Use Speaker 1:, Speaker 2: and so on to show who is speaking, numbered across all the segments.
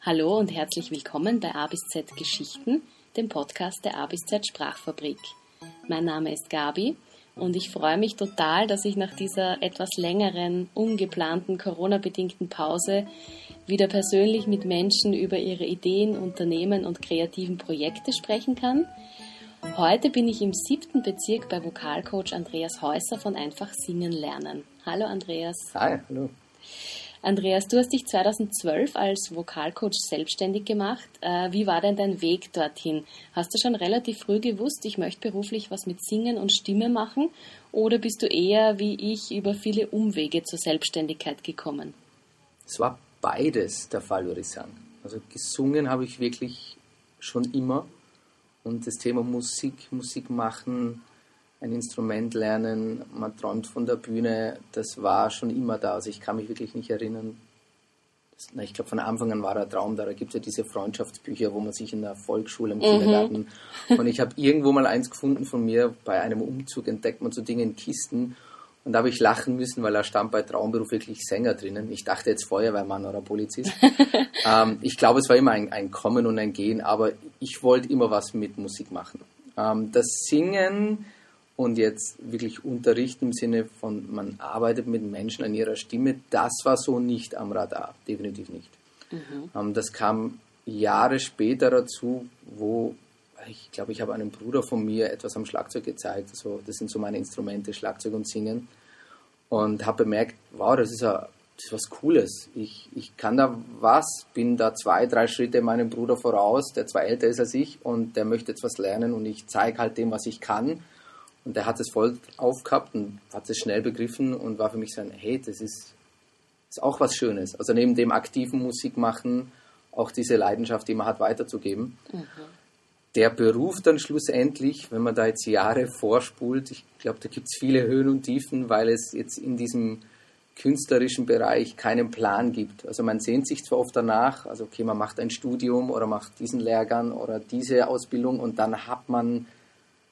Speaker 1: Hallo und herzlich willkommen bei A bis Z Geschichten, dem Podcast der A bis Z Sprachfabrik. Mein Name ist Gabi und ich freue mich total, dass ich nach dieser etwas längeren, ungeplanten Corona-bedingten Pause wieder persönlich mit Menschen über ihre Ideen, Unternehmen und kreativen Projekte sprechen kann. Heute bin ich im siebten Bezirk bei Vokalcoach Andreas Häuser von Einfach Singen Lernen. Hallo Andreas.
Speaker 2: Hi, hallo.
Speaker 1: Andreas, du hast dich 2012 als Vokalcoach selbstständig gemacht. Äh, wie war denn dein Weg dorthin? Hast du schon relativ früh gewusst, ich möchte beruflich was mit Singen und Stimme machen? Oder bist du eher wie ich über viele Umwege zur Selbstständigkeit gekommen?
Speaker 2: Es war beides der Fall, würde ich sagen. Also gesungen habe ich wirklich schon immer. Und das Thema Musik, Musik machen, ein Instrument lernen, man träumt von der Bühne, das war schon immer da. Also ich kann mich wirklich nicht erinnern. Das, na, ich glaube, von Anfang an war der Traum da. Da gibt es ja diese Freundschaftsbücher, wo man sich in der Volksschule, im mhm. Kindergarten. Und ich habe irgendwo mal eins gefunden von mir, bei einem Umzug entdeckt man so Dinge in Kisten. Und da habe ich lachen müssen, weil da stand bei Traumberuf wirklich Sänger drinnen. Ich dachte jetzt Feuerwehrmann oder Polizist. ähm, ich glaube, es war immer ein, ein, Kommen und ein Gehen, aber ich wollte immer was mit Musik machen. Ähm, das Singen und jetzt wirklich Unterricht im Sinne von, man arbeitet mit Menschen an ihrer Stimme, das war so nicht am Radar, definitiv nicht. Mhm. Ähm, das kam Jahre später dazu, wo ich glaube, ich habe einem Bruder von mir etwas am Schlagzeug gezeigt. Also, das sind so meine Instrumente, Schlagzeug und Singen. Und habe bemerkt, wow, das ist, ja, das ist was Cooles. Ich, ich kann da was, bin da zwei, drei Schritte meinem Bruder voraus, der zwar älter ist als ich und der möchte jetzt was lernen und ich zeige halt dem, was ich kann und der hat es voll aufgehabt und hat es schnell begriffen und war für mich so ein, hey, das ist, ist auch was Schönes. Also neben dem aktiven Musik machen, auch diese Leidenschaft, die man hat, weiterzugeben. Mhm. Der Beruf dann schlussendlich, wenn man da jetzt Jahre vorspult, ich glaube, da gibt es viele Höhen und Tiefen, weil es jetzt in diesem künstlerischen Bereich keinen Plan gibt. Also man sehnt sich zwar oft danach, also okay, man macht ein Studium oder macht diesen Lehrgang oder diese Ausbildung und dann hat man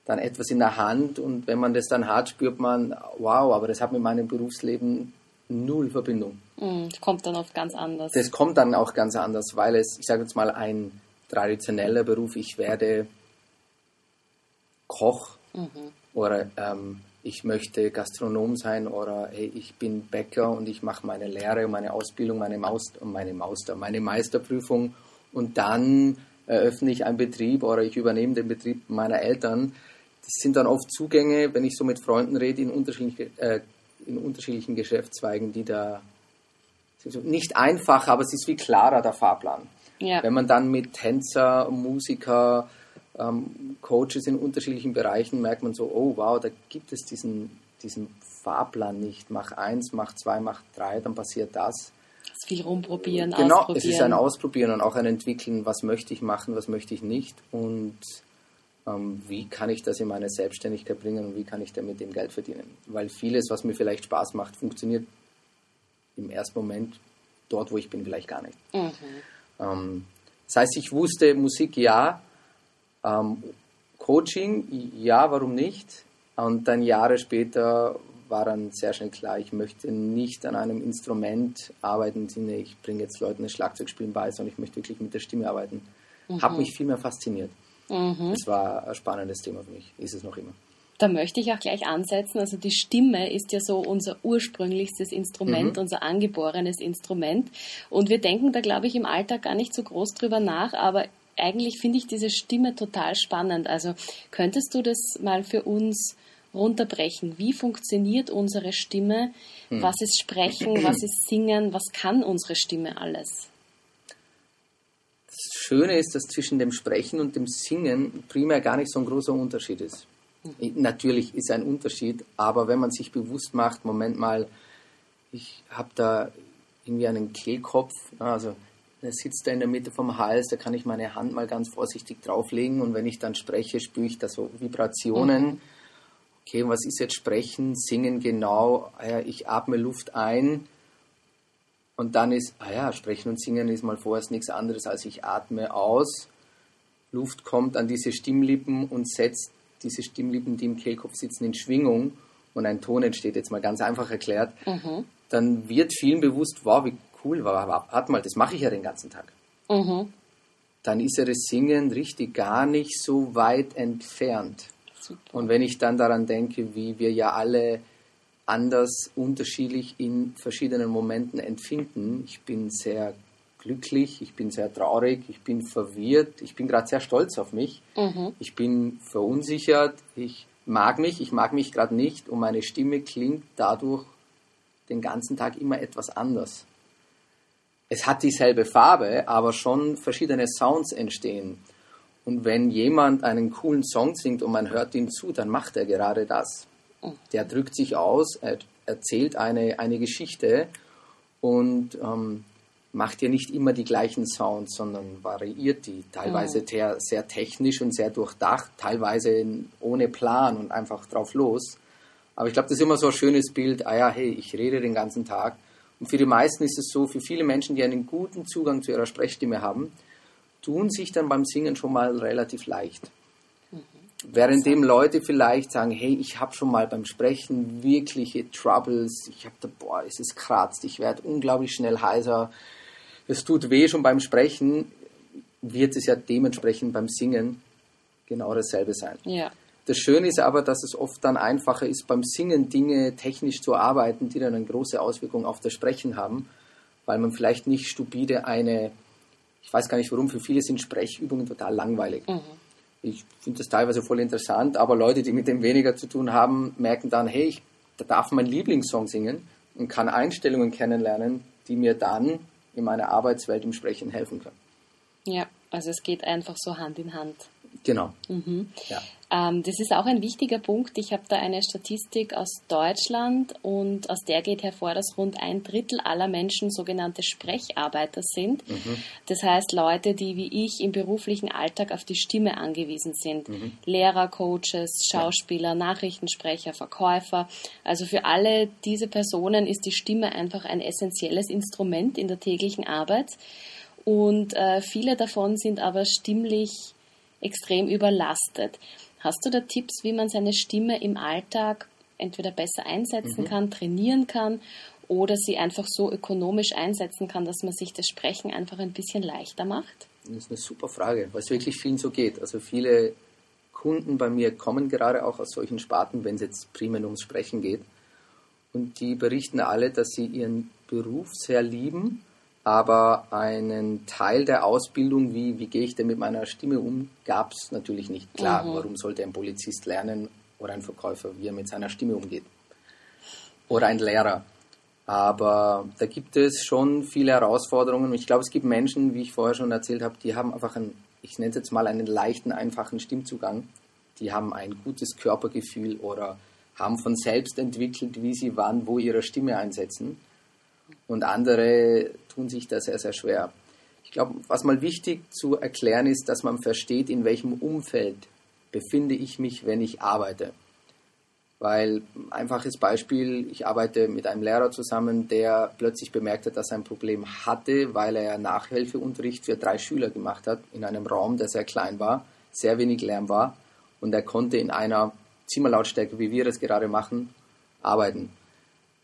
Speaker 2: dann etwas in der Hand und wenn man das dann hat, spürt man, wow, aber das hat mit meinem Berufsleben null Verbindung.
Speaker 1: Mm, das kommt dann oft ganz anders.
Speaker 2: Das kommt dann auch ganz anders, weil es, ich sage jetzt mal, ein traditioneller Beruf, ich werde Koch mhm. oder ähm, ich möchte Gastronom sein oder hey, ich bin Bäcker und ich mache meine Lehre, meine Ausbildung, meine Maus, meine Mauster, meine Meisterprüfung und dann eröffne ich einen Betrieb oder ich übernehme den Betrieb meiner Eltern das sind dann oft Zugänge, wenn ich so mit Freunden rede, in, unterschiedliche, äh, in unterschiedlichen Geschäftszweigen, die da nicht einfach, aber es ist viel klarer der Fahrplan. Ja. Wenn man dann mit Tänzer, Musiker, ähm, Coaches in unterschiedlichen Bereichen merkt man so, oh wow, da gibt es diesen, diesen Fahrplan nicht. Mach eins, mach zwei, mach drei, dann passiert das.
Speaker 1: Das viel rumprobieren,
Speaker 2: genau, ausprobieren. Genau, es ist ein Ausprobieren und auch ein Entwickeln, was möchte ich machen, was möchte ich nicht. Und wie kann ich das in meine Selbstständigkeit bringen und wie kann ich damit dem Geld verdienen. Weil vieles, was mir vielleicht Spaß macht, funktioniert im ersten Moment dort, wo ich bin, vielleicht gar nicht. Mhm. Ähm, das heißt, ich wusste, Musik ja, ähm, Coaching ja, warum nicht? Und dann Jahre später war dann sehr schnell klar, ich möchte nicht an einem Instrument arbeiten, im Sinne, ich bringe jetzt Leuten das Schlagzeugspielen bei, sondern ich möchte wirklich mit der Stimme arbeiten. Mhm. Hat mich viel mehr fasziniert. Mhm. Das war ein spannendes Thema für mich, ist es noch immer.
Speaker 1: Da möchte ich auch gleich ansetzen. Also die Stimme ist ja so unser ursprünglichstes Instrument, mhm. unser angeborenes Instrument. Und wir denken da, glaube ich, im Alltag gar nicht so groß drüber nach, aber eigentlich finde ich diese Stimme total spannend. Also könntest du das mal für uns runterbrechen? Wie funktioniert unsere Stimme? Mhm. Was ist Sprechen? Was ist Singen? Was kann unsere Stimme alles?
Speaker 2: Schöne ist, dass zwischen dem Sprechen und dem Singen primär gar nicht so ein großer Unterschied ist. Natürlich ist ein Unterschied, aber wenn man sich bewusst macht, Moment mal, ich habe da irgendwie einen Kehlkopf, also der sitzt da in der Mitte vom Hals, da kann ich meine Hand mal ganz vorsichtig drauflegen und wenn ich dann spreche, spüre ich da so Vibrationen. Mhm. Okay, was ist jetzt Sprechen, Singen genau? Ah ich atme Luft ein, und dann ist, ah ja, Sprechen und Singen ist mal vorerst nichts anderes als ich atme aus, Luft kommt an diese Stimmlippen und setzt diese Stimmlippen, die im Kehlkopf sitzen, in Schwingung und ein Ton entsteht, jetzt mal ganz einfach erklärt, mhm. dann wird vielen bewusst, wow, wie cool war, warte mal, das mache ich ja den ganzen Tag.
Speaker 1: Mhm.
Speaker 2: dann ist ja das Singen richtig gar nicht so weit entfernt.
Speaker 1: Super.
Speaker 2: Und wenn ich dann daran denke, wie wir ja alle anders, unterschiedlich in verschiedenen Momenten empfinden, ich bin sehr glücklich, ich bin sehr traurig, ich bin verwirrt, ich bin gerade sehr stolz auf mich,
Speaker 1: Mhm.
Speaker 2: ich bin verunsichert, ich mag mich, ich mag mich gerade nicht und meine Stimme klingt dadurch den ganzen Tag immer etwas anders. Es hat dieselbe Farbe, aber schon verschiedene Sounds entstehen. Und wenn jemand einen coolen Song singt und man hört ihm zu, dann macht er gerade das. Der drückt sich aus, er erzählt eine, eine Geschichte und ähm, macht ja nicht immer die gleichen Sounds, sondern variiert die. Teilweise sehr, sehr technisch und sehr durchdacht, teilweise ohne Plan und einfach drauf los. Aber ich glaube, das ist immer so ein schönes Bild, ah ja, hey, ich rede den ganzen Tag. Und für die meisten ist es so, für viele Menschen, die einen guten Zugang zu ihrer Sprechstimme haben, tun sich dann beim Singen schon mal relativ leicht. Währenddem Leute vielleicht sagen, hey, ich habe schon mal beim Sprechen wirkliche Troubles, ich habe da, boah, es ist kratzt, ich werde unglaublich schnell heiser, es tut weh schon beim Sprechen, wird es ja dementsprechend beim Singen genau dasselbe sein.
Speaker 1: Ja.
Speaker 2: Das Schöne ist aber, dass es oft dann einfacher ist, beim Singen Dinge technisch zu arbeiten, die dann eine große Auswirkung auf das Sprechen haben, weil man vielleicht nicht stupide eine, ich weiß gar nicht warum, für viele sind Sprechübungen total langweilig. Ich finde das teilweise voll interessant, aber Leute, die mit dem weniger zu tun haben, merken dann, hey, ich darf meinen Lieblingssong singen und kann Einstellungen kennenlernen, die mir dann in meiner Arbeitswelt im Sprechen helfen können.
Speaker 1: Ja, also es geht einfach so Hand in Hand.
Speaker 2: Genau. Ja.
Speaker 1: Ähm, das ist auch ein wichtiger Punkt. Ich habe da eine Statistik aus Deutschland und aus der geht hervor, dass rund ein Drittel aller Menschen sogenannte Sprecharbeiter sind. Das heißt Leute, die wie ich im beruflichen Alltag auf die Stimme angewiesen sind. Lehrer, Coaches, Schauspieler, Nachrichtensprecher, Verkäufer. Also für alle diese Personen ist die Stimme einfach ein essentielles Instrument in der täglichen Arbeit. Und äh, viele davon sind aber stimmlich extrem überlastet. Hast du da Tipps, wie man seine Stimme im Alltag entweder besser einsetzen kann, trainieren kann oder sie einfach so ökonomisch einsetzen kann, dass man sich das Sprechen einfach ein bisschen leichter macht?
Speaker 2: Das ist eine super Frage, weil es wirklich vielen so geht. Also viele Kunden bei mir kommen gerade auch aus solchen Sparten, wenn es jetzt primär ums Sprechen geht. Und die berichten alle, dass sie ihren Beruf sehr lieben, aber einen Teil der Ausbildung, wie, wie gehe ich denn mit meiner Stimme um, gab es natürlich nicht. Klar, warum sollte ein Polizist lernen oder ein Verkäufer, wie er mit seiner Stimme umgeht? Oder ein Lehrer. Aber da gibt es schon viele Herausforderungen. Ich glaube, es gibt Menschen, wie ich vorher schon erzählt habe, die haben einfach einen, ich nenne es jetzt mal einen leichten, einfachen Stimmzugang. Die haben ein gutes Körpergefühl oder haben von selbst entwickelt, wie sie wann, wo ihre Stimme einsetzen. Und andere tun sich da sehr, sehr schwer. Ich glaube, was mal wichtig zu erklären ist, dass man versteht, in welchem Umfeld befinde ich mich, wenn ich arbeite. Weil, einfaches Beispiel, ich arbeite mit einem Lehrer zusammen, der plötzlich bemerkt hat, dass er ein Problem hatte, weil er Nachhilfeunterricht für drei Schüler gemacht hat, in einem Raum, der sehr klein war, sehr wenig Lärm war und er konnte in einer Zimmerlautstärke, wie wir das gerade machen, arbeiten.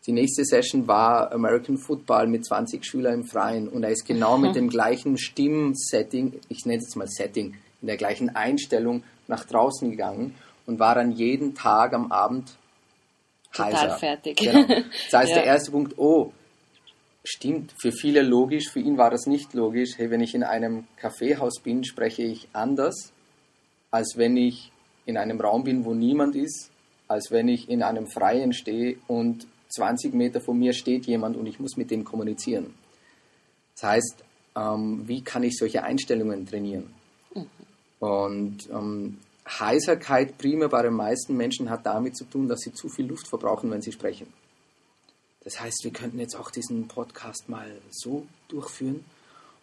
Speaker 2: Die nächste Session war American Football mit 20 Schülern im Freien und er ist genau mit dem gleichen Stimmsetting, ich nenne es jetzt mal Setting, in der gleichen Einstellung nach draußen gegangen und war dann jeden Tag am Abend
Speaker 1: Total
Speaker 2: heiser.
Speaker 1: fertig.
Speaker 2: Genau. Das heißt,
Speaker 1: Ja.
Speaker 2: der erste Punkt, oh, stimmt, für viele logisch, für ihn war das nicht logisch. Hey, wenn ich in einem Kaffeehaus bin, spreche ich anders, als wenn ich in einem Raum bin, wo niemand ist, als wenn ich in einem Freien stehe und 20 Meter von mir steht jemand und ich muss mit dem kommunizieren. Das heißt, ähm, wie kann ich solche Einstellungen trainieren? Und ähm, Heiserkeit primär bei den meisten Menschen hat damit zu tun, dass sie zu viel Luft verbrauchen, wenn sie sprechen. Das heißt, wir könnten jetzt auch diesen Podcast mal so durchführen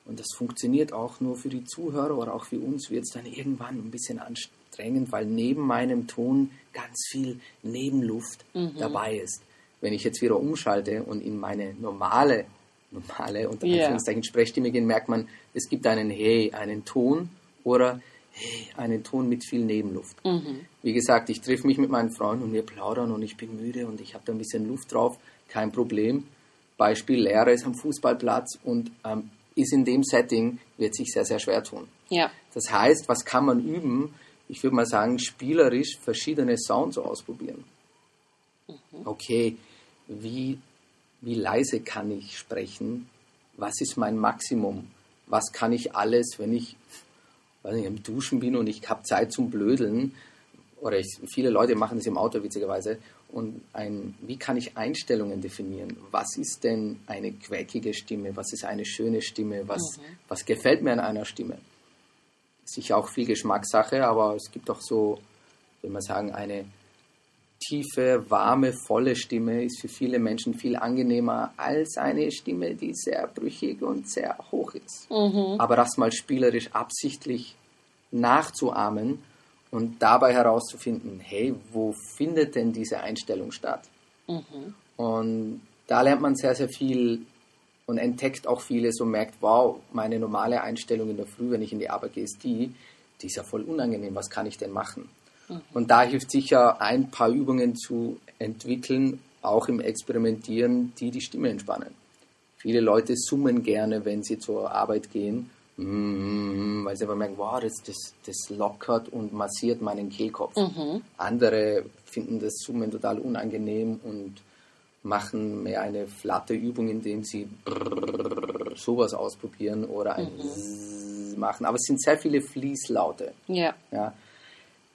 Speaker 2: und das funktioniert auch nur für die Zuhörer oder auch für uns wird es dann irgendwann ein bisschen anstrengend, weil neben meinem Ton ganz viel Nebenluft dabei ist. Wenn ich jetzt wieder umschalte und in meine normale, normale unter. Anführungszeichen Sprechstimme gehe, merkt man, es gibt einen Hey, einen Ton oder Hey, einen Ton mit viel Nebenluft. Wie gesagt, ich treffe mich mit meinen Freunden und wir plaudern und ich bin müde und ich habe da ein bisschen Luft drauf, kein Problem. Beispiel, Lehrer ist am Fußballplatz und ähm, ist in dem Setting, wird sich sehr, sehr schwer tun.
Speaker 1: Ja.
Speaker 2: Das heißt, was kann man üben? Ich würde mal sagen, spielerisch verschiedene Sounds ausprobieren. Okay, wie, wie leise kann ich sprechen? Was ist mein Maximum? Was kann ich alles, wenn ich weiß nicht, im Duschen bin und ich habe Zeit zum Blödeln? Oder ich, viele Leute machen das im Auto witzigerweise. Und ein, wie kann ich Einstellungen definieren? Was ist denn eine quäkige Stimme? Was ist eine schöne Stimme? Was, was gefällt mir an einer Stimme? Sicher auch viel Geschmackssache, aber es gibt auch so, will man sagen, eine tiefe, warme, volle Stimme ist für viele Menschen viel angenehmer als eine Stimme, die sehr brüchig und sehr hoch ist. Aber das mal spielerisch absichtlich nachzuahmen und dabei herauszufinden, hey, wo findet denn diese Einstellung statt? Und da lernt man sehr, sehr viel und entdeckt auch vieles und merkt, wow, meine normale Einstellung in der Früh, wenn ich in die Arbeit gehe, ist die, die ist ja voll unangenehm, was kann ich denn machen? Und da hilft sicher ein paar Übungen zu entwickeln, auch im Experimentieren, die die Stimme entspannen. Viele Leute summen gerne, wenn sie zur Arbeit gehen, mm, weil sie aber merken, wow, das, das, das lockert und massiert meinen Kehlkopf. Andere finden das Summen total unangenehm und machen mehr eine flatte Übung, indem sie sowas ausprobieren oder ein Zzz machen. Aber es sind sehr viele Fließlaute.
Speaker 1: Ja.
Speaker 2: Ja.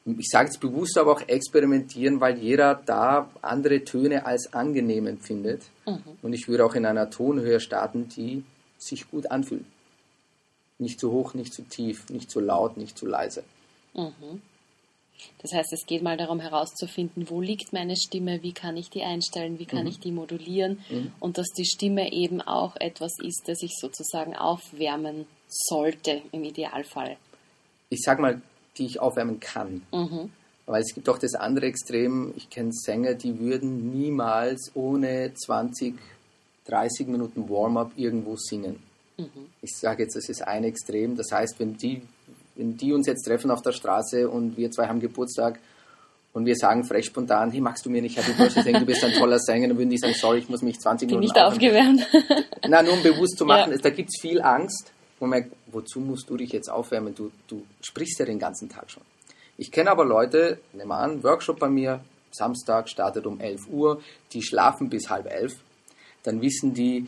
Speaker 2: Ich sage es bewusst aber auch experimentieren, weil jeder da andere Töne als angenehm empfindet. Und ich würde auch in einer Tonhöhe starten, die sich gut anfühlt. Nicht zu hoch, nicht zu tief, nicht zu laut, nicht zu leise.
Speaker 1: Das heißt, es geht mal darum herauszufinden, wo liegt meine Stimme, wie kann ich die einstellen, wie kann ich die modulieren und dass die Stimme eben auch etwas ist, das ich sozusagen aufwärmen sollte im Idealfall.
Speaker 2: Ich sag mal, die ich aufwärmen kann.
Speaker 1: Mhm.
Speaker 2: Weil es gibt auch das andere Extrem, ich kenne Sänger, die würden niemals ohne 20, 30 Minuten Warm-up irgendwo singen. Ich sage jetzt, das ist ein Extrem. Das heißt, wenn die, wenn die uns jetzt treffen auf der Straße und wir zwei haben Geburtstag und wir sagen frech spontan, hey, magst du mir nicht Happy Birthday singen, du bist ein toller Sänger, dann würden die sagen, sorry, ich muss mich 20
Speaker 1: Bin
Speaker 2: Minuten
Speaker 1: nicht aufgewärmt.
Speaker 2: Na, nur um bewusst zu machen,
Speaker 1: Ja.
Speaker 2: da gibt es viel Angst. Merkt, wozu musst du dich jetzt aufwärmen? Du, du sprichst ja den ganzen Tag schon. Ich kenne aber Leute, nehmen wir an, Workshop bei mir, Samstag startet um 11 Uhr, die schlafen bis halb elf. Dann wissen die,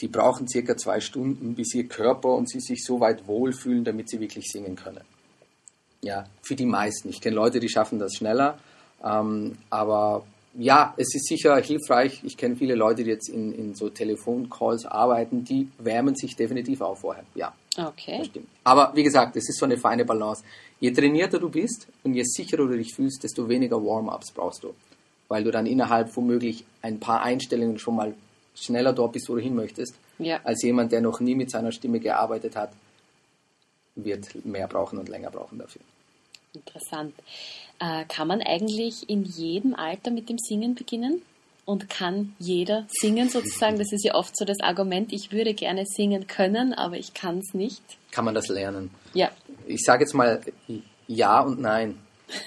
Speaker 2: die brauchen circa zwei Stunden, bis ihr Körper und sie sich so weit wohlfühlen, damit sie wirklich singen können. Ja, für die meisten. Ich kenne Leute, die schaffen das schneller. Ähm, aber ja, es ist sicher hilfreich. Ich kenne viele Leute, die jetzt in, in so Telefoncalls arbeiten, die wärmen sich definitiv auf vorher. Ja,
Speaker 1: Okay.
Speaker 2: stimmt. Aber wie gesagt, es ist so eine feine Balance. Je trainierter du bist und je sicherer du dich fühlst, desto weniger Warm-ups brauchst du. Weil du dann innerhalb womöglich ein paar Einstellungen schon mal schneller dort bist, wo du hin möchtest,
Speaker 1: Ja.
Speaker 2: als jemand, der noch nie mit seiner Stimme gearbeitet hat, wird mehr brauchen und länger brauchen dafür.
Speaker 1: Interessant. Äh, kann man eigentlich in jedem Alter mit dem Singen beginnen? Und kann jeder singen sozusagen? Das ist ja oft so das Argument, ich würde gerne singen können, aber ich kann es nicht.
Speaker 2: Kann man das lernen?
Speaker 1: Ja.
Speaker 2: Ich sage jetzt mal ja und nein.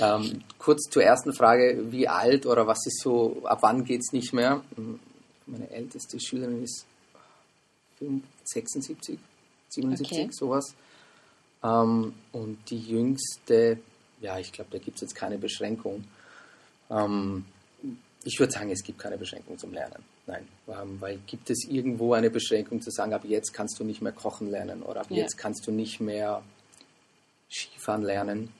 Speaker 2: ähm, kurz zur ersten Frage, wie alt oder was ist so, ab wann geht es nicht mehr? Meine älteste Schülerin ist 5, 76, 77,
Speaker 1: Okay.
Speaker 2: sowas. Ähm, und die jüngste, ja, ich glaube, da gibt es jetzt keine Beschränkung. Ähm, ich würde sagen, es gibt keine Beschränkung zum Lernen. Nein, ähm, weil gibt es irgendwo eine Beschränkung zu sagen, ab jetzt kannst du nicht mehr kochen lernen oder ab
Speaker 1: Ja.
Speaker 2: jetzt kannst du nicht mehr Skifahren lernen.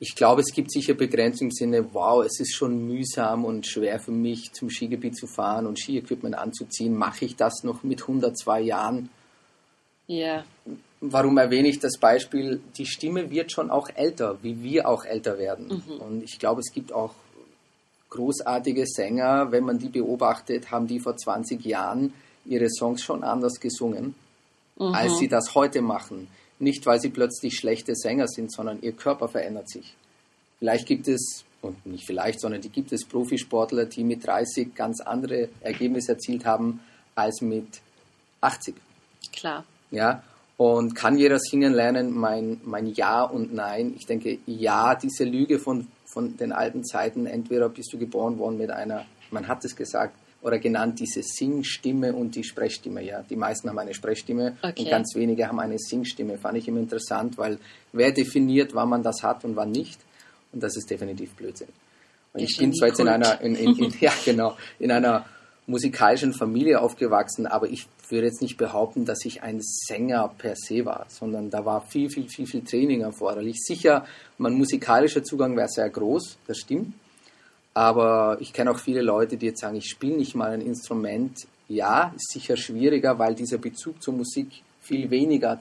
Speaker 2: Ich glaube, es gibt sicher Begrenzungen im Sinne, wow, es ist schon mühsam und schwer für mich, zum Skigebiet zu fahren und Skiequipment anzuziehen. Mache ich das noch mit 102 Jahren?
Speaker 1: Ja.
Speaker 2: Warum erwähne ich das Beispiel? Die Stimme wird schon auch älter, wie wir auch älter werden. Und ich glaube, es gibt auch großartige Sänger, wenn man die beobachtet, haben die vor 20 Jahren ihre Songs schon anders gesungen, als sie das heute machen. Nicht, weil sie plötzlich schlechte Sänger sind, sondern ihr Körper verändert sich. Vielleicht gibt es, und nicht vielleicht, sondern die gibt es Profisportler, die mit 30 ganz andere Ergebnisse erzielt haben als mit 80.
Speaker 1: Klar.
Speaker 2: Ja, und kann jeder singen lernen? Mein, mein Ja und Nein. Ich denke, ja, diese Lüge von, von den alten Zeiten, entweder bist du geboren worden mit einer, man hat es gesagt, oder genannt diese Singstimme und die Sprechstimme. Ja, die meisten haben eine Sprechstimme
Speaker 1: Okay.
Speaker 2: und ganz wenige haben eine Singstimme. Fand ich immer interessant, weil wer definiert, wann man das hat und wann nicht? Und das ist definitiv Blödsinn. Und ich bin zwar jetzt in einer, in, in, in, ja genau, in einer musikalischen Familie aufgewachsen, aber ich würde jetzt nicht behaupten, dass ich ein Sänger per se war, sondern da war viel, viel, viel, viel Training erforderlich. Sicher, mein musikalischer Zugang wäre sehr groß, das stimmt. Aber ich kenne auch viele Leute, die jetzt sagen, ich spiele nicht mal ein Instrument. Ja, ist sicher schwieriger, weil dieser Bezug zur Musik viel weniger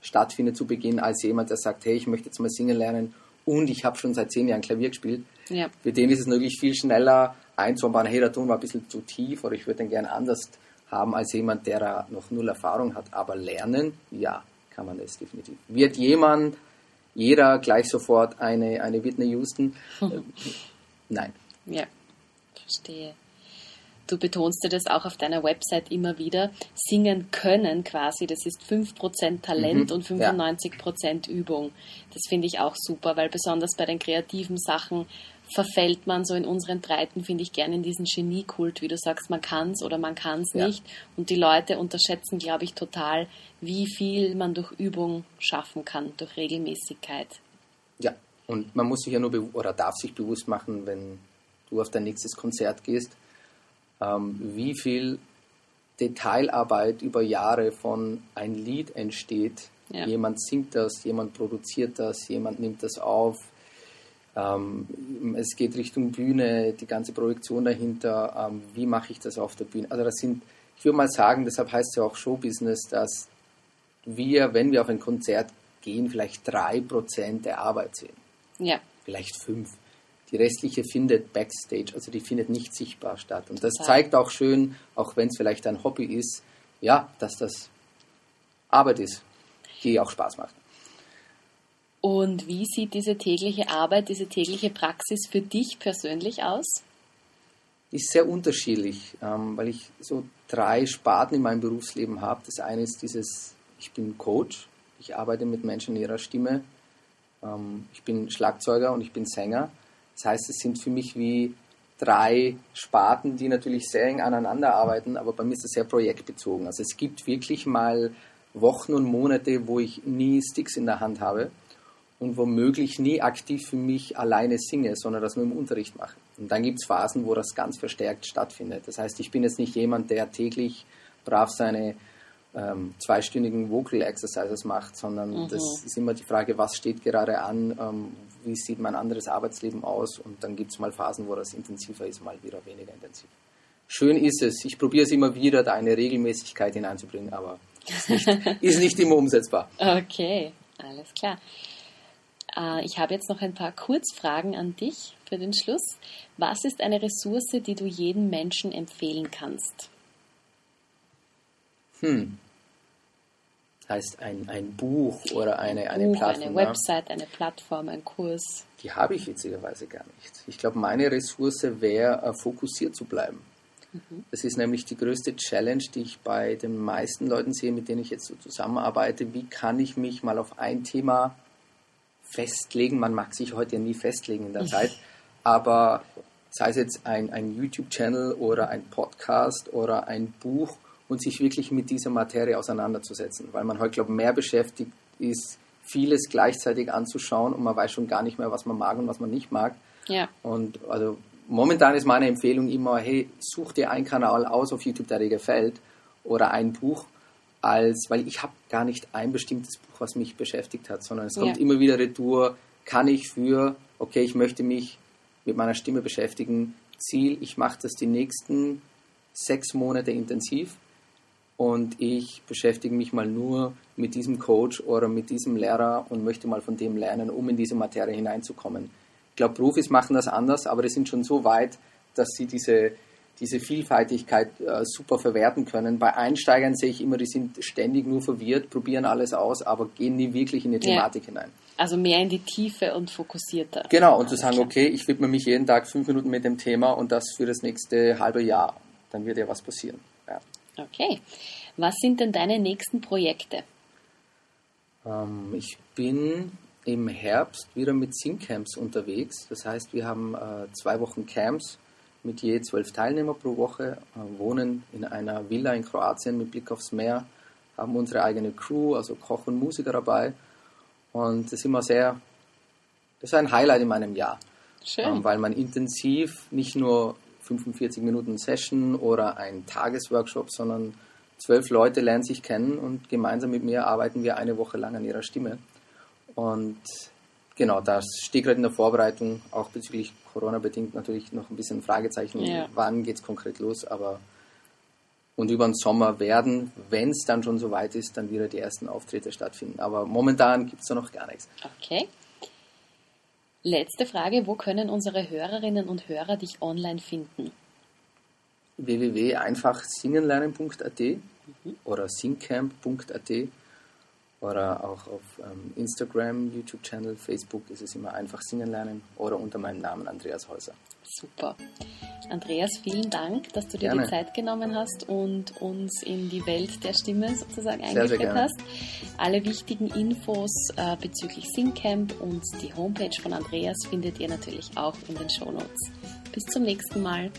Speaker 2: stattfindet zu Beginn, als jemand, der sagt, hey, ich möchte jetzt mal singen lernen und ich habe schon seit zehn Jahren Klavier gespielt.
Speaker 1: Ja.
Speaker 2: Für den ist es natürlich viel schneller einzubauen, hey, der Ton war ein bisschen zu tief oder ich würde den gern anders haben als jemand, der da noch null Erfahrung hat. Aber lernen, ja, kann man das definitiv. Wird jemand, jeder gleich sofort eine, eine Whitney Houston? Nein.
Speaker 1: Ja, verstehe. Du betonst dir das auch auf deiner Website immer wieder. Singen können quasi, das ist 5% Talent
Speaker 2: Mhm,
Speaker 1: und 95% Übung. Das finde ich auch super, weil besonders bei den kreativen Sachen verfällt man so in unseren Breiten, finde ich, gerne in diesen Geniekult, wie du sagst, man kann es oder man kann es
Speaker 2: Ja.
Speaker 1: nicht. Und die Leute unterschätzen, glaube ich, total, wie viel man durch Übung schaffen kann, durch Regelmäßigkeit.
Speaker 2: Ja, und man muss sich ja nur oder darf sich bewusst machen, wenn du auf dein nächstes Konzert gehst, ähm, wie viel Detailarbeit über Jahre von ein Lied entsteht.
Speaker 1: Ja.
Speaker 2: Jemand singt das, jemand produziert das, jemand nimmt das auf. Ähm, es geht Richtung Bühne, die ganze Projektion dahinter. Ähm, wie mache ich das auf der Bühne? Also das sind, ich würde mal sagen, deshalb heißt es ja auch Showbusiness, dass wir, wenn wir auf ein Konzert gehen, vielleicht drei Prozent der Arbeit sehen.
Speaker 1: Ja,
Speaker 2: Vielleicht fünf. Die restliche findet backstage, also die findet nicht sichtbar statt. Und das
Speaker 1: Total.
Speaker 2: zeigt auch schön, auch wenn es vielleicht ein Hobby ist, ja, dass das Arbeit ist, die auch Spaß macht.
Speaker 1: Und wie sieht diese tägliche Arbeit, diese tägliche Praxis für dich persönlich aus?
Speaker 2: ist sehr unterschiedlich, ähm, weil ich so drei Sparten in meinem Berufsleben habe. Das eine ist dieses, ich bin Coach, ich arbeite mit Menschen in ihrer Stimme, ähm, ich bin Schlagzeuger und ich bin Sänger. Das heißt, es sind für mich wie drei Sparten, die natürlich sehr eng aneinander arbeiten, aber bei mir ist das sehr projektbezogen. Also es gibt wirklich mal Wochen und Monate, wo ich nie Sticks in der Hand habe und womöglich nie aktiv für mich alleine singe, sondern das nur im Unterricht mache. Und dann gibt es Phasen, wo das ganz verstärkt stattfindet. Das heißt, ich bin jetzt nicht jemand, der täglich brav seine ähm, zweistündigen Vocal Exercises macht, sondern das ist immer die Frage, was steht gerade an, ähm, wie sieht mein anderes Arbeitsleben aus und dann gibt es mal Phasen, wo das intensiver ist, mal wieder weniger intensiv. Schön ist es, ich probiere es immer wieder, da eine Regelmäßigkeit hineinzubringen, aber ist nicht, ist nicht immer umsetzbar.
Speaker 1: Okay, alles klar. Äh, Ich habe jetzt noch ein paar Kurzfragen an dich für den Schluss. Was ist eine Ressource, die du jedem Menschen empfehlen kannst?
Speaker 2: Heißt ein, ein Buch oder eine, eine
Speaker 1: Buch,
Speaker 2: Plattform.
Speaker 1: eine. Website, eine Plattform, ein Kurs.
Speaker 2: Die habe ich witzigerweise gar nicht. Ich glaube, meine Ressource wäre, äh, fokussiert zu bleiben. Das ist nämlich die größte Challenge, die ich bei den meisten Leuten sehe, mit denen ich jetzt so zusammenarbeite. Wie kann ich mich mal auf ein Thema festlegen? Man mag sich heute ja nie festlegen in der Zeit, aber sei es jetzt ein, ein YouTube-Channel oder ein Podcast oder ein Buch und sich wirklich mit dieser Materie auseinanderzusetzen, weil man heute, glaube ich, mehr beschäftigt ist, vieles gleichzeitig anzuschauen und man weiß schon gar nicht mehr, was man mag und was man nicht mag.
Speaker 1: Ja,
Speaker 2: Und also momentan ist meine Empfehlung immer, hey, such dir einen Kanal aus auf YouTube, der dir gefällt oder ein Buch, als, weil ich habe gar nicht ein bestimmtes Buch, was mich beschäftigt hat, sondern es kommt
Speaker 1: Ja.
Speaker 2: immer wieder retour, kann ich für, okay, ich möchte mich mit meiner Stimme beschäftigen, Ziel, ich mache das die nächsten sechs Monate intensiv und ich beschäftige mich mal nur mit diesem Coach oder mit diesem Lehrer und möchte mal von dem lernen, um in diese Materie hineinzukommen. Ich glaube, Profis machen das anders, aber die sind schon so weit, dass sie diese, diese Vielfaltigkeit äh, super verwerten können. Bei Einsteigern sehe ich immer, die sind ständig nur verwirrt, probieren alles aus, aber gehen nie wirklich in die
Speaker 1: Ja.
Speaker 2: Thematik hinein.
Speaker 1: also mehr in die Tiefe und fokussierter.
Speaker 2: Genau, und zu sagen,
Speaker 1: klar.
Speaker 2: okay, ich widme mich jeden Tag fünf Minuten mit dem Thema und das für das nächste halbe Jahr. Dann wird ja was passieren. Ja.
Speaker 1: Okay. Was sind denn deine nächsten Projekte?
Speaker 2: Ähm, ich bin im Herbst wieder mit Singcamps unterwegs. Das heißt, wir haben äh, zwei Wochen Camps mit je zwölf Teilnehmer pro Woche, äh, wohnen in einer Villa in Kroatien mit Blick aufs Meer, haben unsere eigene Crew, also Koch und Musiker dabei. Und das ist immer sehr, das ist ein Highlight in meinem Jahr.
Speaker 1: Schön.
Speaker 2: Ähm, weil man intensiv nicht nur 45 Minuten Session oder ein Tagesworkshop, sondern zwölf Leute lernen sich kennen und gemeinsam mit mir arbeiten wir eine Woche lang an ihrer Stimme. Und genau, das steht gerade in der Vorbereitung, auch bezüglich Corona bedingt natürlich noch ein bisschen Fragezeichen,
Speaker 1: Ja.
Speaker 2: wann geht es konkret los, aber und über den Sommer werden, wenn es dann schon soweit ist, dann wieder die ersten Auftritte stattfinden. Aber momentan gibt es da noch gar nichts.
Speaker 1: Okay. Letzte Frage, wo können unsere Hörerinnen und Hörer dich online finden?
Speaker 2: www.einfachsingenlernen.at oder singcamp.at oder auch auf ähm, Instagram, YouTube-Channel, Facebook ist es immer einfach singen lernen oder unter meinem Namen Andreas Häuser.
Speaker 1: Super. Andreas, vielen Dank, dass du dir
Speaker 2: Gerne.
Speaker 1: die Zeit genommen hast und uns in die Welt der Stimme sozusagen
Speaker 2: Sehr,
Speaker 1: eingeführt hast. Alle wichtigen Infos äh, bezüglich Singcamp und die Homepage von Andreas findet ihr natürlich auch in den Shownotes. Bis zum nächsten Mal.